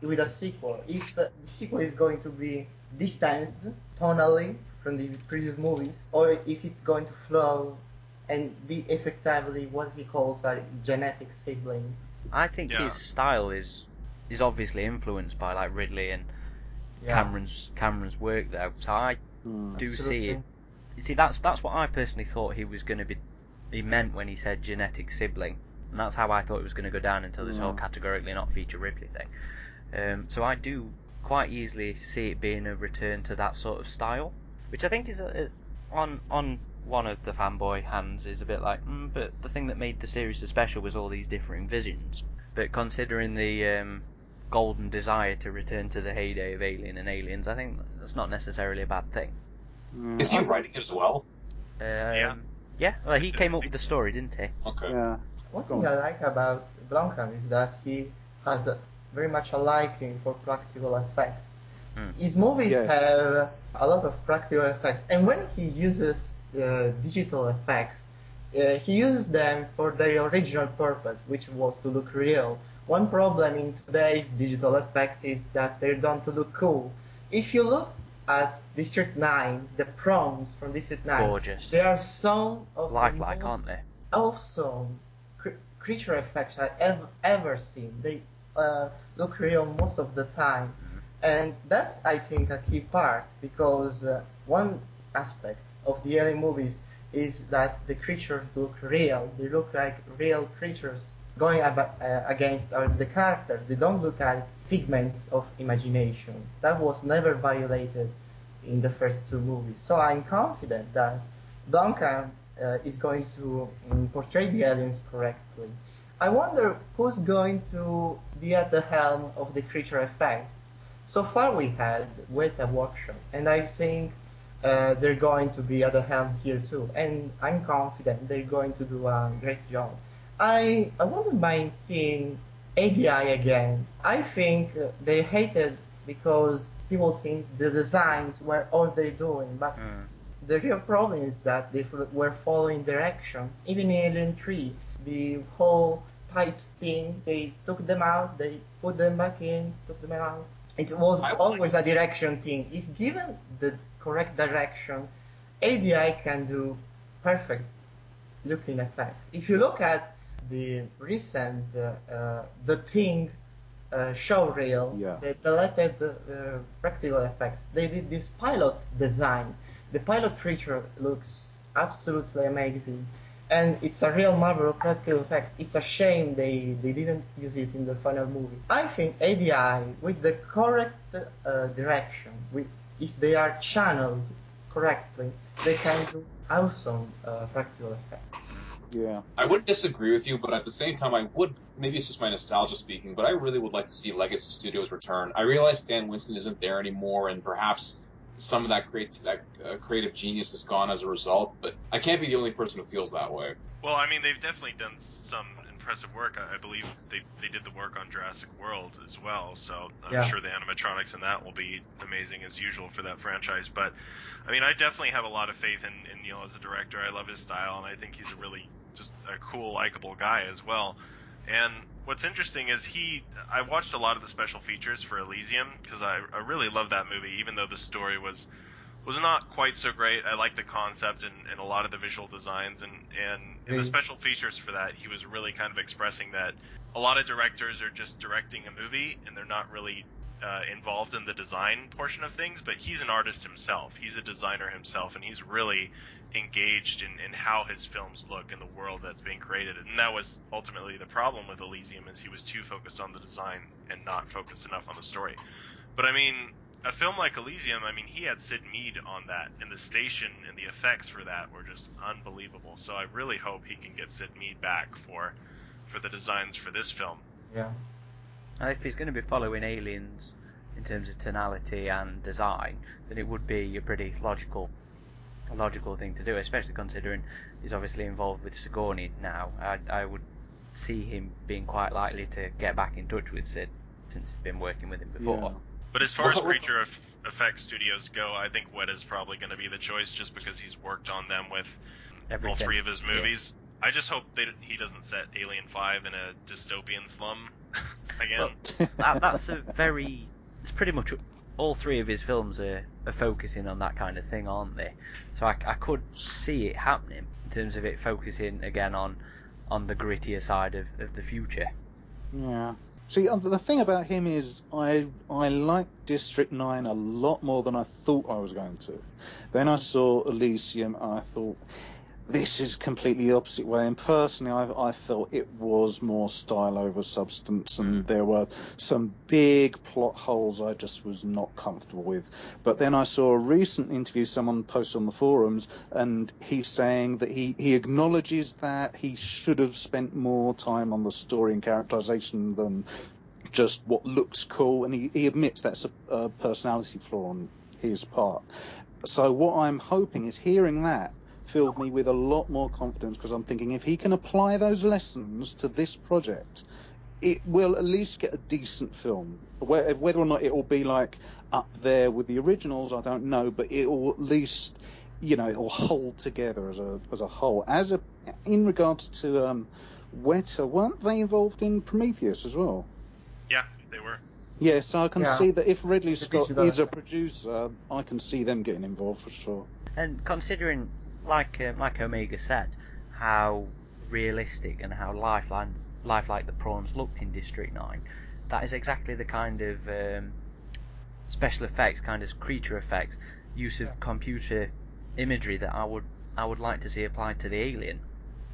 with a sequel. If the sequel is going to be distanced tonally from the previous movies, or if it's going to flow and be effectively what he calls a genetic sibling. I think Yeah. his style is is obviously influenced by like Ridley and Yeah, Cameron's Cameron's work though. So I Mm. do see it. You see, that's that's what I personally thought he was going to be. He meant when he said genetic sibling, and that's how I thought it was going to go down until this whole categorically not feature Ripley thing. Um, so I do quite easily see it being a return to that sort of style, which I think is a, a- on on one of the fanboy hands is a bit like, mm, but the thing that made the series so special was all these differing visions. But considering the um, golden desire to return to the heyday of Alien and Aliens, I think that's not necessarily a bad thing. Yeah. Is he writing it as well? Um, Yeah. yeah. Well, he came up with the story, didn't he? Okay. Yeah. One thing. I like about Blomkamp is that he has a, very much a liking for practical effects. Hmm. His movies Yes. have a lot of practical effects, and when he uses uh, digital effects, uh, he uses them for their original purpose, which was to look real. One problem in today's digital effects is that they're done to look cool. If you look at District 9, the prawns from District 9, Gorgeous. they are some of the Lifelike, most aren't they? awesome cr- creature effects I've ever, ever seen. They uh, look real most of the time. And that's, I think, a key part because uh, one aspect of the alien movies is that the creatures look real. They look like real creatures going ab- uh, against uh, the characters. They don't look like figments of imagination. That was never violated in the first two movies. So I'm confident that Blomkamp uh, is going to um, portray the aliens correctly. I wonder who's going to be at the helm of the creature effects. So far we had Weta Workshop, and I think uh, they're going to be at the helm here too. And I'm confident they're going to do a great job. I I wouldn't mind seeing ADI again. I think they hated because people think the designs were all they're doing, but Mm. the real problem is that they f- were following direction. Even in Alien 3, the whole pipes thing, they took them out, they put them back in, took them out. It was always a direction thing. If given the correct direction, ADI can do perfect looking effects. If you look at the recent uh, uh, The Thing uh, show reel, Yeah. the deleted uh, practical effects, they did this pilot design. The pilot creature looks absolutely amazing. And it's a real marvel of practical effects. It's a shame they, they didn't use it in the final movie. I think ADI, with the correct uh, direction, with, if they are channeled correctly, they can do awesome uh, practical effects. Yeah. I wouldn't disagree with you, but at the same time, I would. Maybe it's just my nostalgia speaking, but I really would like to see Legacy Studios return. I realize Stan Winston isn't there anymore, and perhaps some of that, create, that uh, creative genius is gone as a result. But I can't be the only person who feels that way. Well, I mean, they've definitely done some impressive work. I, I believe they they did the work on Jurassic World as well, so I'm Yeah. sure the animatronics in that will be amazing as usual for that franchise. But I mean, I definitely have a lot of faith in, in Neill as a director. I love his style, and I think he's a really just a cool, likable guy as well. And what's interesting is he, I watched a lot of the special features for Elysium because I, I really love that movie, even though the story was was not quite so great. I liked the concept and, and a lot of the visual designs and, and in the special features for that, he was really kind of expressing that a lot of directors are just directing a movie and they're not really uh, involved in the design portion of things, but he's an artist himself. He's a designer himself, and he's really engaged in, in how his films look in the world that's being created. And that was ultimately the problem with Elysium, is he was too focused on the design and not focused enough on the story. But I mean, a film like Elysium, I mean, he had Syd Mead on that, and the station and the effects for that were just unbelievable. So I really hope he can get Syd Mead back for for the designs for this film. Yeah. And if he's going to be following Aliens in terms of tonality and design, then it would be a pretty logical, a logical thing to do, especially considering he's obviously involved with Sigourney now. I, I would see him being quite likely to get back in touch with Syd since he's been working with him before. Yeah. But as far as What was- creature eff- effects studios go, I think Weta is probably going to be the choice, just because he's worked on them with all three of his Yeah. movies. I just hope they, he doesn't set Alien Five in a dystopian slum again. Well, that, that's a very. It's pretty much all three of his films are, are focusing on that kind of thing, aren't they? So I, I could see it happening in terms of it focusing again on on the grittier side of, of the future. Yeah. See, uh, the thing about him is I I like District 9 a lot more than I thought I was going to. Then I saw Elysium and I thought, this is completely the opposite way. And personally, I, I felt it was more style over substance and mm. there were some big plot holes I just was not comfortable with. But then I saw a recent interview someone posted on the forums and he's saying that he, he acknowledges that he should have spent more time on the story and characterization than just what looks cool, and he, he admits that's a, a personality flaw on his part. So what I'm hoping is hearing that filled me with a lot more confidence because I'm thinking if he can apply those lessons to this project, it will at least get a decent film. Whether or not it will be like up there with the originals, I don't know, but it will at least, you know, it will hold together as a as a whole. As a in regards to um, Weta, weren't they involved in Prometheus as well? Yeah, they were. Yeah, so I can Yeah. see that if Ridley Scott is a producer, I can see them getting involved for sure. And considering, like uh, like Omega said, how realistic and how lifelike lifelike the prawns looked in District Nine, that is exactly the kind of um, special effects, kind of creature effects, use of computer imagery that I would I would like to see applied to the alien.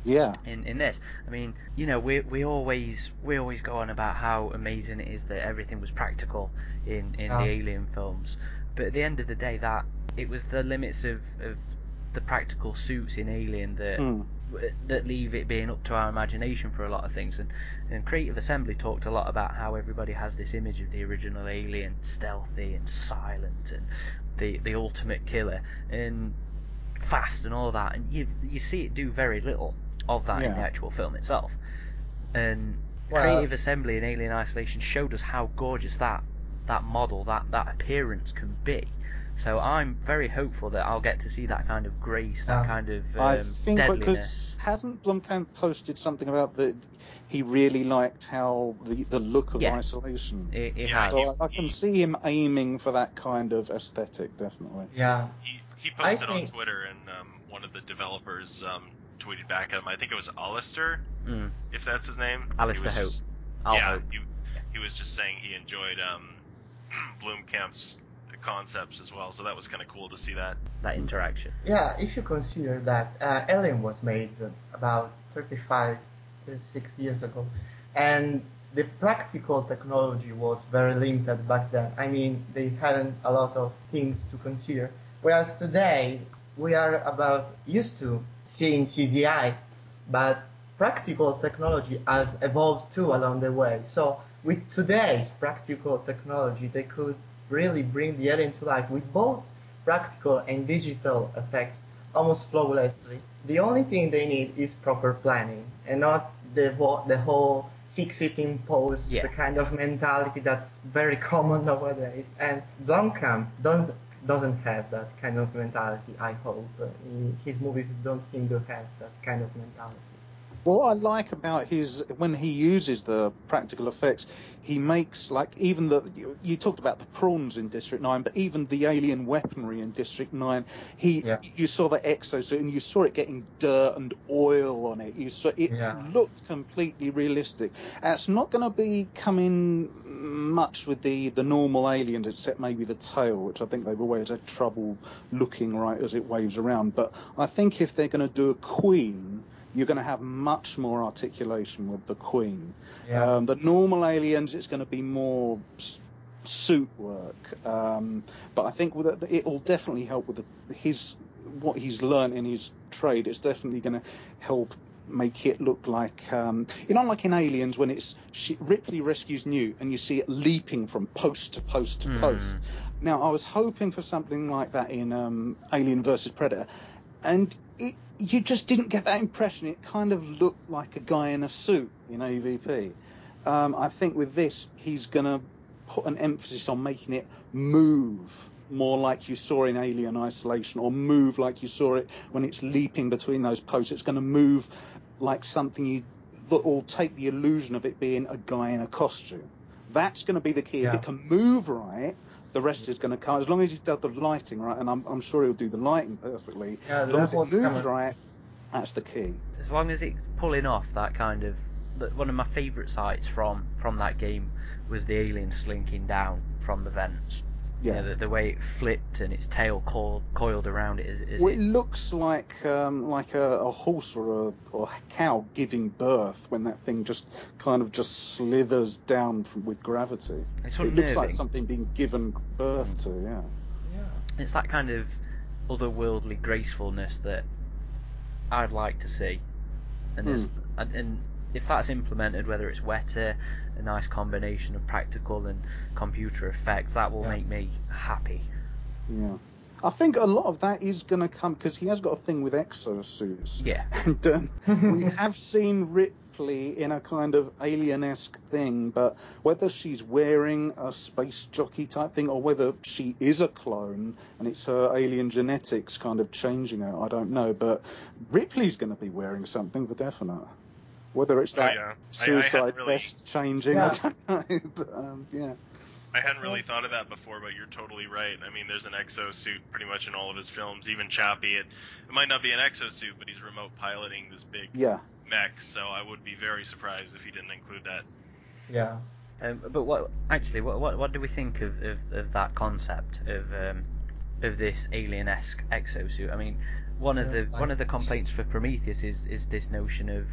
Yeah, in, in this. I mean, you know, we we always we always go on about how amazing it is that everything was practical in in Yeah. the Alien films, but at the end of the day, that it was the limits of of the practical suits in Alien that Mm. that leave it being up to our imagination for a lot of things. And and Creative Assembly talked a lot about how everybody has this image of the original Alien, stealthy and silent, and the the ultimate killer and fast and all that. And you you see it do very little of that in the actual film itself. And Well- Creative Assembly and Alien Isolation showed us how gorgeous that that model, that that appearance can be. So I'm very hopeful that I'll get to see that kind of grace, that Yeah. kind of um, I think deadliness. because hasn't Blomkamp posted something about that he really liked how the the look of Yeah. isolation. It, it Yeah, has. So I, I can see him aiming for that kind of aesthetic, definitely. Yeah. He he I posted on Twitter, and um, one of the developers um, tweeted back at him. I think it was Alistair, Mm. if that's his name. Alistair He Hope. was just- yeah, hope. he, he was just saying he enjoyed um, Blomkamp's concepts as well, so that was kind of cool to see that. that interaction. Yeah, if you consider that uh, Alien was made uh, about 35, 36 years ago, and the practical technology was very limited back then. I mean, they hadn't a lot of things to consider. Whereas today, we are about used to seeing CGI, but practical technology has evolved too along the way. So with today's practical technology, they could really bring the alien to life with both practical and digital effects almost flawlessly. The only thing they need is proper planning and not the whole- the whole fix-it-in pose, Yeah. the kind of mentality that's very common nowadays. And Blomkamp don't doesn't have that kind of mentality. I hope Uh, his movies don't seem to have that kind of mentality. What I like about his when he uses the practical effects, he makes like even the you, you talked about the prawns in District Nine, but even the alien weaponry in District Nine, he Yeah. you saw the exosuit and you saw it getting dirt and oil on it. You saw it Yeah. looked completely realistic. And it's not going to be coming much with the the normal aliens, except maybe the tail, which I think they've always had trouble looking right as it waves around. But I think if they're going to do a queen you're going to have much more articulation with the Queen. Yeah. Um, the normal aliens, it's going to be more suit work, um, but I think with it, it will definitely help with the, his what he's learned in his trade. It's definitely going to help make it look like um, you know, like in Aliens when it's she, Ripley rescues Newt and you see it leaping from post to post to Hmm. post. Now I was hoping for something like that in um, Alien versus Predator, and it, you just didn't get that impression. It kind of looked like a guy in a suit in AVP. Um, I think with this, he's going to put an emphasis on making it move more like you saw in Alien Isolation, or move like you saw it when it's leaping between those posts. It's going to move like something you, that will take the illusion of it being a guy in a costume. That's going to be the key. If it can move right, the rest is going to come. As long as he does the lighting right, and I'm, I'm sure he'll do the lighting perfectly. Yeah, as long as it moves coming. right, that's the key. as long as it's pulling off that kind of one of my favourite sights from from that game was the alien slinking down from the vents. You Yeah. know, the, the way it flipped and its tail coiled, coiled around it. Is, is Well, it it, looks like um, like a, a horse or a, or a cow giving birth when that thing just kind of just slithers down from, with gravity. It looks like something being given birth to. Yeah. Yeah. It's that kind of otherworldly gracefulness that I'd like to see. And, and, and if that's implemented, whether it's Weta, a nice combination of practical and computer effects, that will Yeah. make me happy. Yeah. I think a lot of that is going to come because he has got a thing with exosuits. Yeah. And um, we have seen Ripley in a kind of alien-esque thing, but whether she's wearing a space jockey type thing or whether she is a clone and it's her alien genetics kind of changing her, I don't know. But Ripley's going to be wearing something for definite. Whether it's Oh, that yeah. I- I suicide hadn't really- vest changing, Yeah. I don't know. But um, yeah. I hadn't really thought of that before, but you're totally right. I mean, there's an exosuit pretty much in all of his films. Even Chappie, it, it might not be an exosuit, but he's remote piloting this big Yeah. mech, so I would be very surprised if he didn't include that. Yeah. Um, but what actually, what, what what do we think of, of, of that concept of um, of this alien-esque exosuit? I mean, one of the Yeah, one of the complaints for Prometheus is is this notion of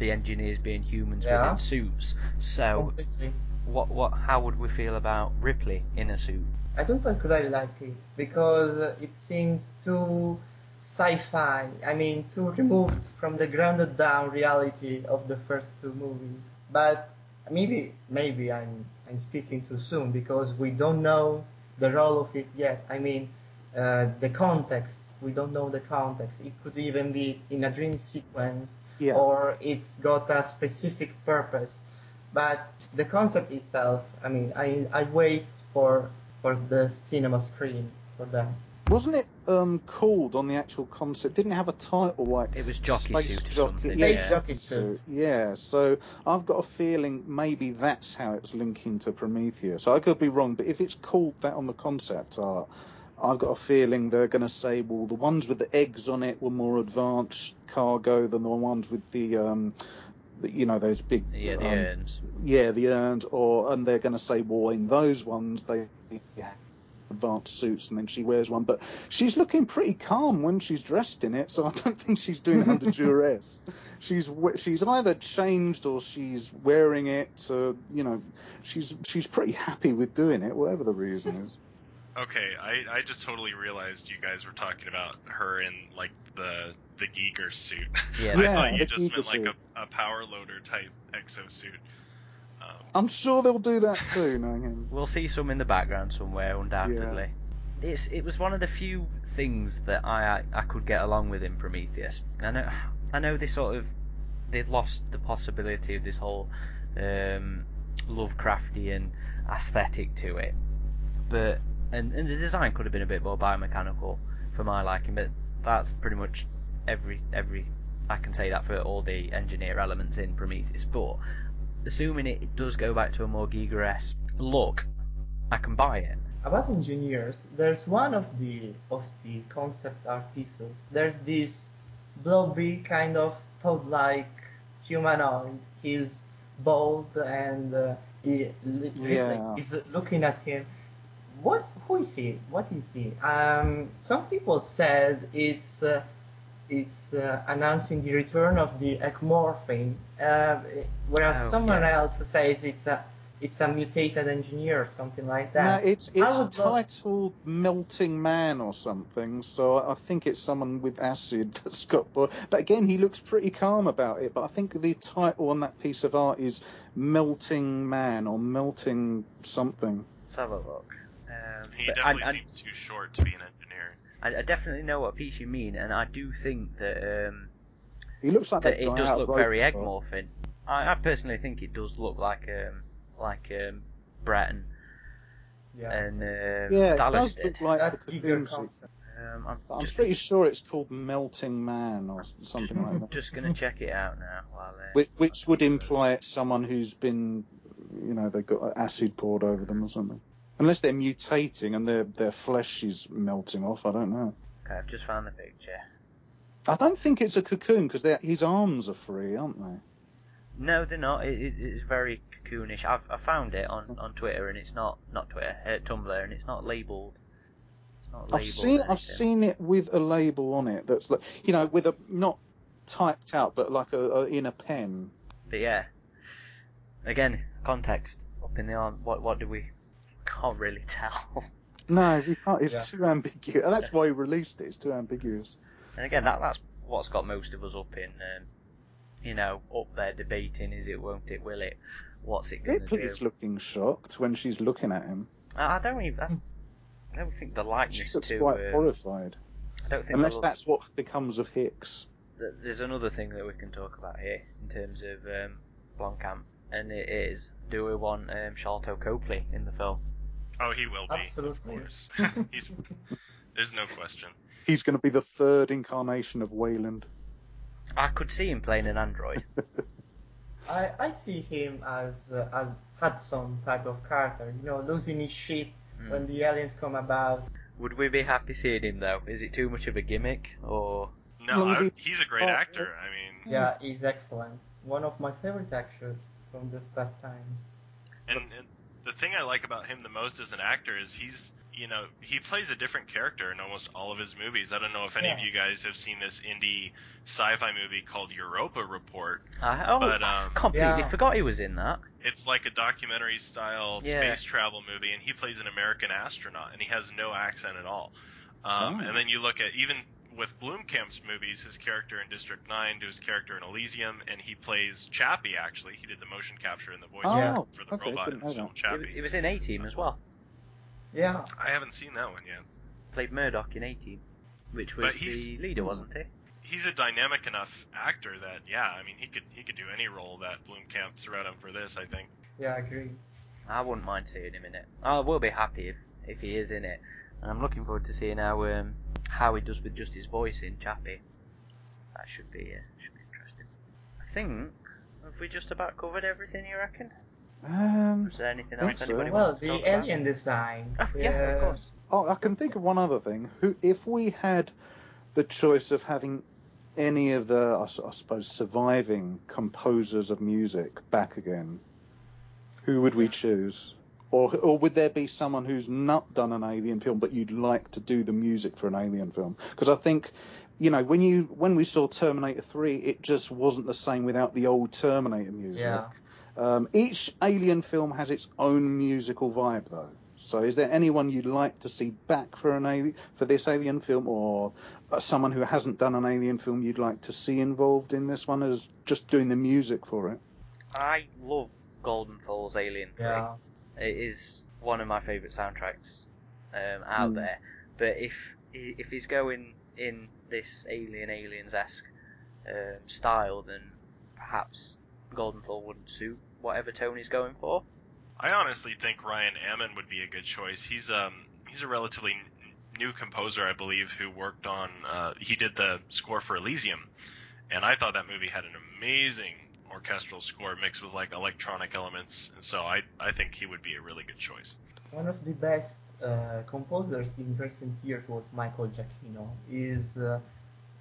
the engineers being humans Yeah. within suits. So, Completely. what what how would we feel about Ripley in a suit? I don't particularly like it because it seems too sci-fi. I mean, too removed from the grounded down reality of the first two movies. But maybe, maybe I'm I'm speaking too soon because we don't know the role of it yet. I mean, uh, the context. We don't know the context. It could even be in a dream sequence, Yeah. or it's got a specific purpose. But the concept itself, I mean, I I wait for for the cinema screen for that. Wasn't it um, called on the actual concept? Didn't it have a title like It was jockey Space suit or Jockey? something. Yeah, Jockey Suit. Yeah, so I've got a feeling maybe that's how it's linking to Prometheus. So I could be wrong, but if it's called that on the concept art, I've got a feeling they're going to say, well, the ones with the eggs on it were more advanced cargo than the ones with the, um, the you know, those big, Yeah, the um, urns. yeah, the urns, or and they're going to say, well, in those ones they yeah, advanced suits, and then she wears one, but she's looking pretty calm when she's dressed in it, so I don't think she's doing it under duress. She's she's either changed or she's wearing it. You know, she's she's pretty happy with doing it, whatever the reason is. Okay, I, I just totally realized you guys were talking about her in like the the Giger suit. Yeah. I Yeah, thought you just Giger meant like a, a power loader type exosuit. Um, I'm sure they'll do that soon. I mean. We'll see some in the background somewhere, undoubtedly. It's it was one of the few things that I I could get along with in Prometheus. I know I know they sort of they lost the possibility of this whole um, Lovecraftian aesthetic to it. But and, and the design could have been a bit more biomechanical for my liking, but that's pretty much every every I can say that for all the engineer elements in Prometheus. But assuming it does go back to a more Giger-esque look, I can buy it. About engineers, there's one of the of the concept art pieces. There's this blobby kind of toad-like humanoid. He's bald and uh, he li- li- Yeah. is looking at him. What? Who is he? What is he? Um, some people said it's uh, it's uh, announcing the return of the egg-morphing, uh, whereas Oh, someone yeah. else says it's a it's a mutated engineer or something like No, that. it's it's would love- titled Melting Man or something. So I think it's someone with acid that's got. bo- But again, he looks pretty calm about it. But I think the title on that piece of art is Melting Man or Melting something. Let's have a look. Um, He definitely I, I, seems too short to be an engineer. I, I definitely know what piece you mean, and I do think that um, He looks like that that it does look very egg-morphing. I, I personally think it does look like um, like um, Breton Yeah. and um, Yeah, it Dallas does look did. like that the Giger Cocoon concept. Um, I'm I'm just, pretty sure it's called Melting Man or something like that. just gonna check it out now. While, uh, Which, which would imply it's someone who's been, you know, they've got acid poured over them or something. Unless they're mutating and their their flesh is melting off, I don't know. Okay, I've just found the picture. I don't think it's a cocoon because his arms are free, aren't they? No, they're not. It, it, it's very cocoonish. I've I found it on, on Twitter, and it's not not Twitter, uh, Tumblr, and it's not labelled. It's not labelled. I've seen I've seen it with a label on it that's like, you know, with a not typed out, but like a, a in a pen. But yeah, again, context up in the arm. What what do we? Can't really tell. No, we can't. It's Yeah. too ambiguous. That's why he released it. It's too ambiguous. and again, that that's what's got most of us up in, um, you know, up there debating: is it, won't it, will it? What's it going to do? Ripley's looking shocked when she's looking at him. I I don't even. I, I don't think the She likeness looks to. quite um, horrified. I don't think Unless the, that's what becomes of Hicks. th- there's another thing that we can talk about here in terms of um, Blomkamp, and it is: do we want um, Sharlto Copley in the film? Oh, he will be. Absolutely. Of course. He's, there's no question. He's going to be the third incarnation of Weyland. I could see him playing an android. I, I see him as uh, a Hudson type of character, you know, losing his shit Hmm. when the aliens come about. Would we be happy seeing him though? Is it too much of a gimmick, or No, long I, he's a great Oh, actor. I mean, Yeah, he's excellent. One of my favorite actors from the past times. and, and the thing I like about him the most as an actor is he's, you know, he plays a different character in almost all of his movies. I don't know if any of you guys have seen this indie sci-fi movie called Europa Report. I, oh, But, I um, completely Yeah. forgot he was in that. It's like a documentary style Yeah. space travel movie, and he plays an American astronaut, and he has no accent at all. Um, Oh. And then you look at even with Blomkamp's movies, his character in District Nine to his character in Elysium, and he plays Chappie. Actually, he did the motion capture and the voice Oh, for the okay, robot in didn't this know film, He, Chappie. he was in A Team as well. Yeah, I haven't seen that one yet. Played Murdock in A Team, which was the leader, wasn't he? He's a dynamic enough actor that, yeah, I mean, he could he could do any role that Blomkamp threw at him for this. I think. yeah, I agree. I wouldn't mind seeing him in it. I will be happy if, if he is in it, and I'm looking forward to seeing how um, how he does with just his voice in Chappie. That should be uh, should be interesting. I think have we just about covered everything? You reckon? Um, Is there anything Think else so. anybody Well, wants to the talk about? alien design. Oh, yeah, of uh, course. oh, I can think of one other thing. Who, if we had the choice of having any of the, I suppose, surviving composers of music back again, who would we choose? Or, or would there be someone who's not done an alien film, but you'd like to do the music for an alien film? Because I think, you know, when you when we saw Terminator 3, it just wasn't the same without the old Terminator music. Yeah. Um, each alien film has its own musical vibe, though. So, is there anyone you'd like to see back for an alien, for this alien film, or uh, someone who hasn't done an alien film you'd like to see involved in this one as just doing the music for it? I love Goldenthal's Alien 3. Yeah. It is one of my favourite soundtracks um, out Mm. there. But if if he's going in this Alien Aliens esque um, style, then perhaps Goldenthal wouldn't suit whatever tone he's going for. I honestly think Ryan Amon would be a good choice. He's um he's a relatively new composer, I believe, who worked on uh, he did the score for Elysium, and I thought that movie had an amazing orchestral score mixed with like electronic elements. And so I I think he would be a really good choice. One of the best uh, composers in recent years was Michael Giacchino. He's uh,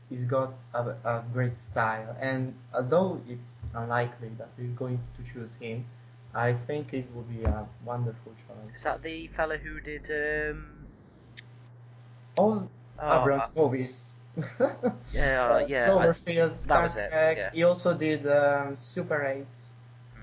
he's got a, a great style, and although it's unlikely that we're going to choose him, I think it would be a wonderful choice. Is that the fella who did um? All Oh, Abrams uh, movies. yeah, uh, yeah. I- Cloverfield, Star was it, Trek. yeah. He also did um, Super 8. Hmm.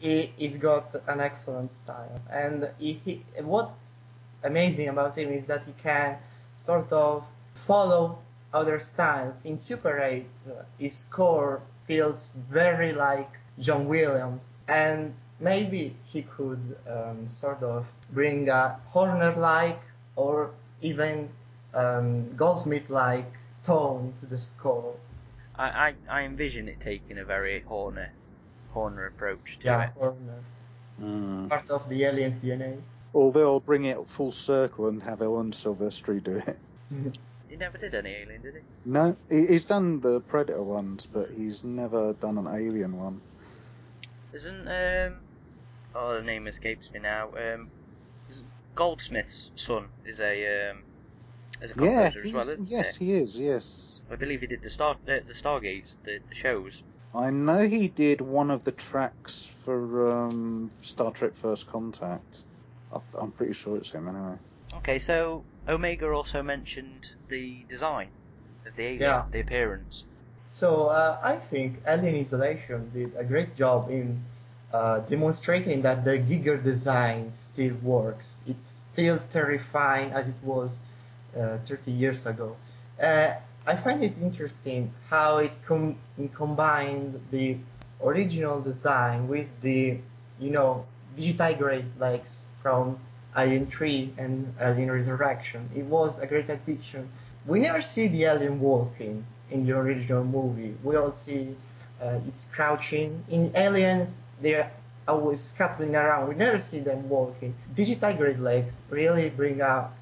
He, he's got an excellent style, and he, he, what's amazing about him is that he can sort of follow other styles. In Super 8, uh, his score feels very like John Williams, and maybe he could um, sort of bring a Horner-like or even um, Goldsmith-like tone to the score. I, I, I envision it taking a very Horner Horner approach to Yeah, it. Horner. Mm. Part of the alien's DNA. Or they'll bring it full circle and have Alan Silvestri do it. He never did any Alien, did he? No, he- he's done the Predator ones, but he's never done an Alien one. Isn't um? Oh, the name escapes me now. Um, Goldsmith's son is a um, is a Yeah, as well, isn't yes, he? he is. Yes, I believe he did the Star uh, the Stargates, the, the shows. I know he did one of the tracks for um, Star Trek: First Contact. I th- I'm pretty sure it's him anyway. Okay, so Omega also mentioned the design of the alien, Yeah. the appearance. So uh, I think Alien Isolation did a great job in uh, demonstrating that the Giger design still works. It's still terrifying as it was 30 years ago. Uh, I find it interesting how it com- combined the original design with the, you know, digitigrade legs from Alien 3 and Alien Resurrection. It was a great addition. We never see the alien walking in the original movie. We all see uh, it's crouching. In Aliens, they're always scuttling around. We never see them walking. Digitigrade legs really bring out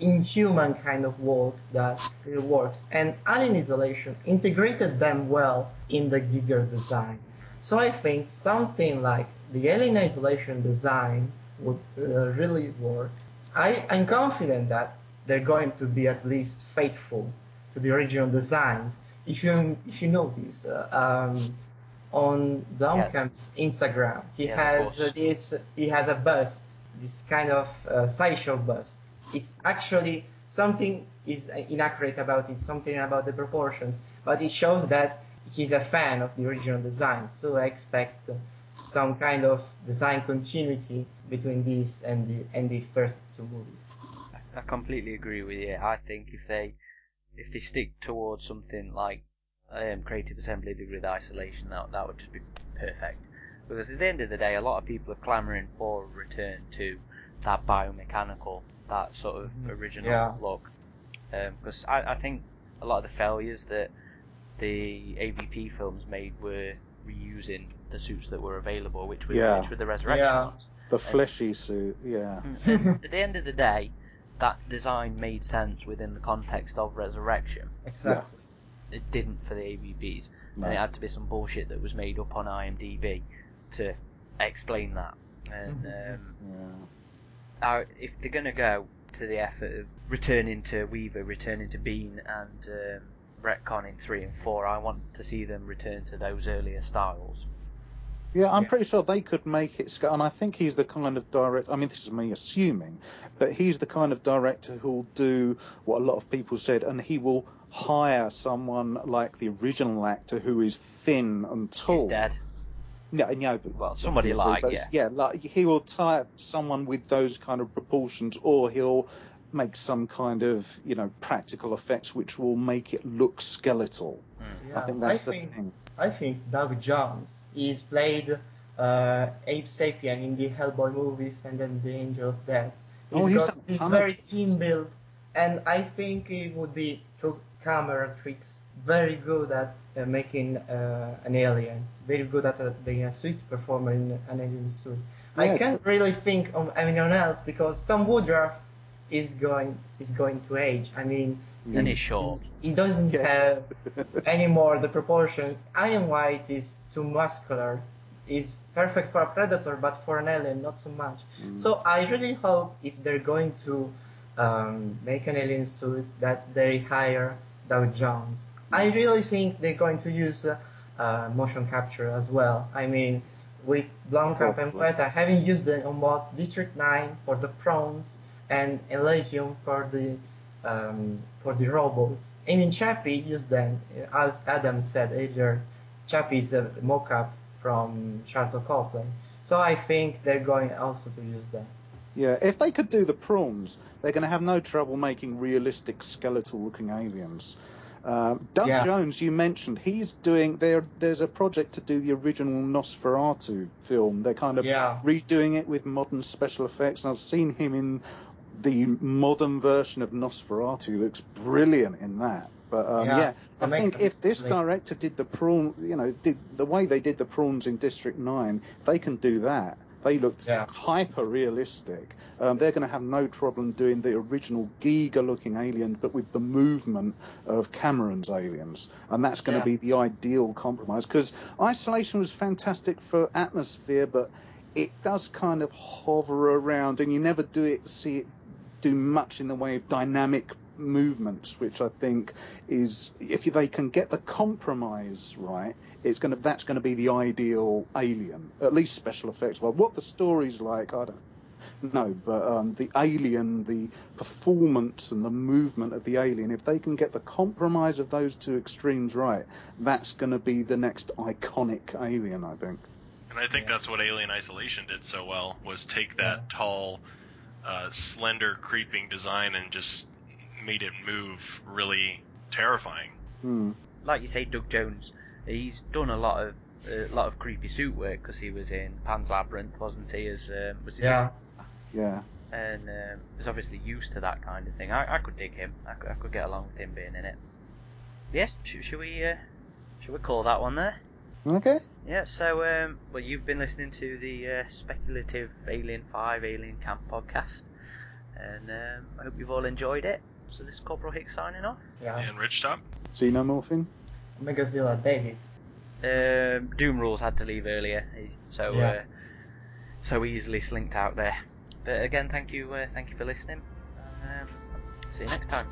inhuman kind of walk that really works. And Alien Isolation integrated them well in the Giger design. So I think something like the Alien Isolation design would uh, really work. I, I'm confident that they're going to be at least faithful to the original designs. If you if you notice uh, um, on Blomkamp's Instagram, he He has a bust. uh, this he has a bust, this kind of uh, sideshow bust. It's actually something is inaccurate about it, something about the proportions, but it shows that he's a fan of the original design. So I expect some kind of design continuity between these and the and the first two movies. I completely agree with you. I think if they if they stick towards something like um, creative assembly did with isolation, that that would just be perfect. Because at the end of the day, a lot of people are clamouring for a return to that biomechanical, that sort of Mhm. original Yeah. look. Because I, I think a lot of the failures that the AVP films made were reusing the suits that were available, which were, Yeah. which were the resurrection Yeah. ones. The fleshy suit, yeah. At the end of the day, that design made sense within the context of Resurrection. Exactly. It didn't for the AVPs, No. and it had to be some bullshit that was made up on IMDb to explain that. And Mhm. um, Yeah. Uh, if they're gonna go to the effort of returning to Weaver, returning to Biehn, and um, retconning three and four, I want to see them return to those earlier styles. Yeah, I'm Yeah. pretty sure they could make it. And I think he's the kind of director. I mean, this is me assuming, but he's the kind of director who'll do what a lot of people said, and he will hire someone like the original actor who is thin and tall. He's dead. No, no, but Well, somebody obviously, like, but yeah. yeah, like he will type someone with those kind of proportions, or he'll make some kind of you know practical effects which will make it look skeletal. Yeah, I think that's the think, thing. I think Doug Jones. is played uh, Abe Sapien in the Hellboy movies and then The Angel of Death. He's Oh, he's got he's very team built, and I think it would be to camera tricks, very good at uh, making uh, an alien, very good at uh, being a suit performer in an alien suit. I can't really think of anyone else because Tom Woodruff is going is going to age. I mean, And he's short. he doesn't Yes. have anymore the proportion. Ian Whyte is too muscular. Is perfect for a predator, but for an alien, not so much. Mm. So I really hope if they're going to um, make an alien suit that they hire Doug Jones. I really think they're going to use uh, uh, motion capture as well. I mean, with Blomkamp and. Weta having used them on both District 9 for the prawns and Elysium for the um, for the robots. I mean, Chappie used them, as Adam said earlier. Chappie is a mock-up from Sharlto Copley. So I think they're going also to use that. Yeah, if they could do the prawns, they're going to have no trouble making realistic skeletal-looking aliens. Uh, Doug Yeah. Jones, you mentioned, he's doing there. There's a project to do the original Nosferatu film. They're kind of Yeah. redoing it with modern special effects, and I've seen him in the modern version of Nosferatu. Looks brilliant in that. But um, Yeah, yeah, the I think if this director did the prawn, you know, did the way they did the prawns in District Nine, they can do that. They looked Yeah. hyper realistic. Um, they're going to have no problem doing the original Giger looking alien, but with the movement of Cameron's aliens. And that's going to Yeah. be the ideal compromise. Because Isolation was fantastic for atmosphere, but it does kind of hover around, and you never do it see it do much in the way of dynamic movements, which I think is if they can get the compromise right, it's going to that's going to be the ideal alien, at least special effects. Well, what the story's like, I don't know, but um, the alien, the performance and the movement of the alien, if they can get the compromise of those two extremes right, that's going to be the next iconic alien, I think. And I think Yeah. that's what Alien Isolation did so well was take that tall, uh, slender, creeping design and just made it move really terrifying. Hmm. Like you say, Doug Jones, he's done a lot of a lot of creepy suit work because he was in Pan's Labyrinth, wasn't he? As um, was he Yeah. Yeah. and um, is obviously used to that kind of thing. I, I could dig him. I could, I could get along with him being in it. Yes, sh- should we uh, should we call that one there? Okay. Yeah. So, um, well, you've been listening to the uh, speculative Alien Five Alien Camp podcast, and um, I hope you've all enjoyed it. So this is Corporal Hicks signing off. Yeah. And Rich Top? Xenomorphine. OmegaZilla David. Um, DoomRulz had to leave earlier, so Yeah. uh, so easily slinked out there. But again, thank you, uh, thank you for listening. Um, see you next time.